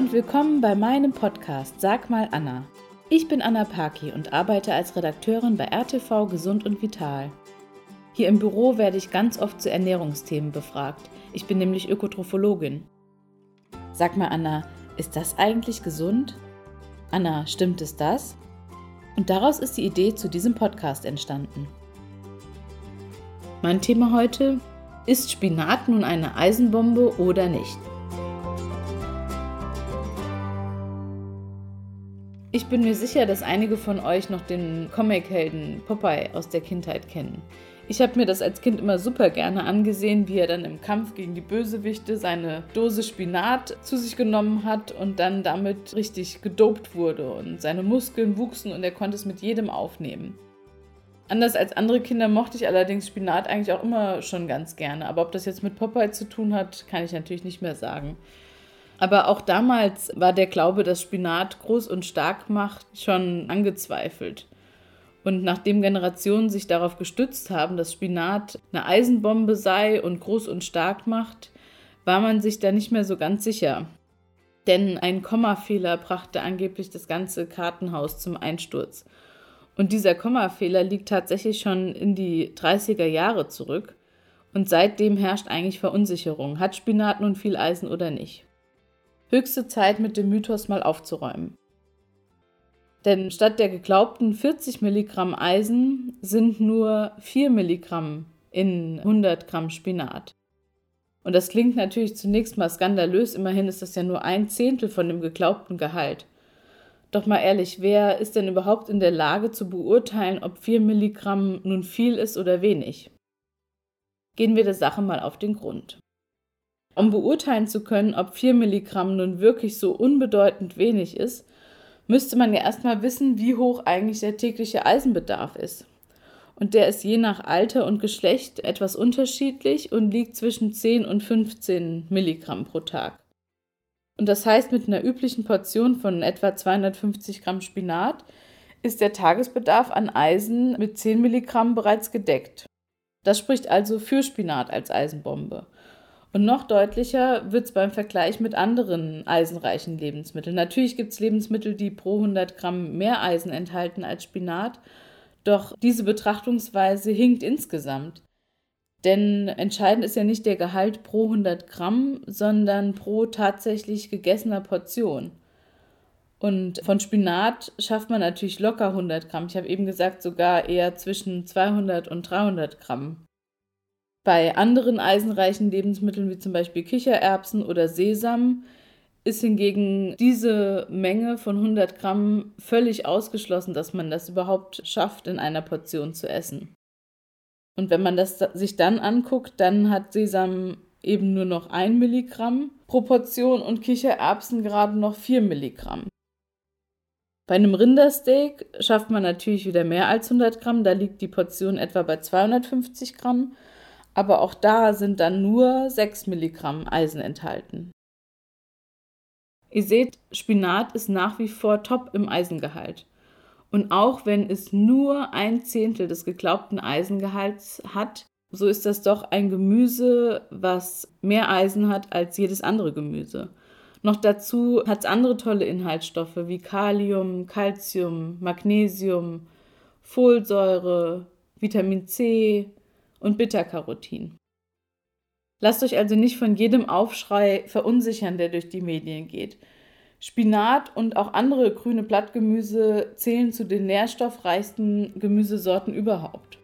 und willkommen bei meinem Podcast Sag mal Anna. Ich bin Anna Paki und arbeite als Redakteurin bei RTV Gesund und Vital. Hier im Büro werde ich ganz oft zu Ernährungsthemen befragt. Ich bin nämlich Ökotrophologin. Sag mal Anna, ist das eigentlich gesund? Anna, stimmt es das? Und daraus ist die Idee zu diesem Podcast entstanden. Mein Thema heute, ist Spinat nun eine Eisenbombe oder nicht? Ich bin mir sicher, dass einige von euch noch den Comichelden Popeye aus der Kindheit kennen. Ich habe mir das als Kind immer super gerne angesehen, wie er dann im Kampf gegen die Bösewichte seine Dose Spinat zu sich genommen hat und dann damit richtig gedopt wurde und seine Muskeln wuchsen und er konnte es mit jedem aufnehmen. Anders als andere Kinder mochte ich allerdings Spinat eigentlich auch immer schon ganz gerne, aber ob das jetzt mit Popeye zu tun hat, kann ich natürlich nicht mehr sagen. Aber auch damals war der Glaube, dass Spinat groß und stark macht, schon angezweifelt. Und nachdem Generationen sich darauf gestützt haben, dass Spinat eine Eisenbombe sei und groß und stark macht, war man sich da nicht mehr so ganz sicher. Denn ein Kommafehler brachte angeblich das ganze Kartenhaus zum Einsturz. Und dieser Kommafehler liegt tatsächlich schon in die 30er Jahre zurück. Und seitdem herrscht eigentlich Verunsicherung. Hat Spinat nun viel Eisen oder nicht? Höchste Zeit, mit dem Mythos mal aufzuräumen. Denn statt der geglaubten 40 Milligramm Eisen sind nur 4 Milligramm in 100 Gramm Spinat. Und das klingt natürlich zunächst mal skandalös, immerhin ist das ja nur ein Zehntel von dem geglaubten Gehalt. Doch mal ehrlich, wer ist denn überhaupt in der Lage zu beurteilen, ob 4 Milligramm nun viel ist oder wenig? Gehen wir der Sache mal auf den Grund. Um beurteilen zu können, ob 4 Milligramm nun wirklich so unbedeutend wenig ist, müsste man ja erstmal wissen, wie hoch eigentlich der tägliche Eisenbedarf ist. Und der ist je nach Alter und Geschlecht etwas unterschiedlich und liegt zwischen 10 und 15 Milligramm pro Tag. Und das heißt, mit einer üblichen Portion von etwa 250 Gramm Spinat ist der Tagesbedarf an Eisen mit 10 Milligramm bereits gedeckt. Das spricht also für Spinat als Eisenbombe. Und noch deutlicher wird es beim Vergleich mit anderen eisenreichen Lebensmitteln. Natürlich gibt es Lebensmittel, die pro 100 Gramm mehr Eisen enthalten als Spinat, doch diese Betrachtungsweise hinkt insgesamt. Denn entscheidend ist ja nicht der Gehalt pro 100 Gramm, sondern pro tatsächlich gegessener Portion. Und von Spinat schafft man natürlich locker 100 Gramm. Ich habe eben gesagt, sogar eher zwischen 200 und 300 Gramm. Bei anderen eisenreichen Lebensmitteln wie zum Beispiel Kichererbsen oder Sesam ist hingegen diese Menge von 100 Gramm völlig ausgeschlossen, dass man das überhaupt schafft, in einer Portion zu essen. Und wenn man das sich dann anguckt, dann hat Sesam eben nur noch 1 Milligramm pro Portion und Kichererbsen gerade noch 4 Milligramm. Bei einem Rindersteak schafft man natürlich wieder mehr als 100 Gramm, da liegt die Portion etwa bei 250 Gramm aber auch da sind dann nur 6 Milligramm Eisen enthalten. Ihr seht, Spinat ist nach wie vor top im Eisengehalt. Und auch wenn es nur ein Zehntel des geglaubten Eisengehalts hat, so ist das doch ein Gemüse, was mehr Eisen hat als jedes andere Gemüse. Noch dazu hat es andere tolle Inhaltsstoffe wie Kalium, Calcium, Magnesium, Folsäure, Vitamin C, und Bitterkarotin. Lasst euch also nicht von jedem Aufschrei verunsichern, der durch die Medien geht. Spinat und auch andere grüne Blattgemüse zählen zu den nährstoffreichsten Gemüsesorten überhaupt.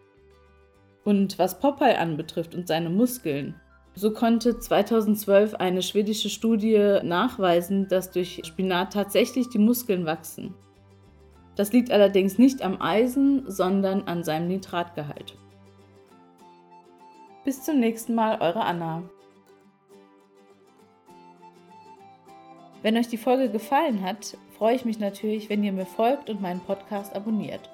Und was Popeye anbetrifft und seine Muskeln, so konnte 2012 eine schwedische Studie nachweisen, dass durch Spinat tatsächlich die Muskeln wachsen. Das liegt allerdings nicht am Eisen, sondern an seinem Nitratgehalt. Bis zum nächsten Mal, eure Anna. Wenn euch die Folge gefallen hat, freue ich mich natürlich, wenn ihr mir folgt und meinen Podcast abonniert.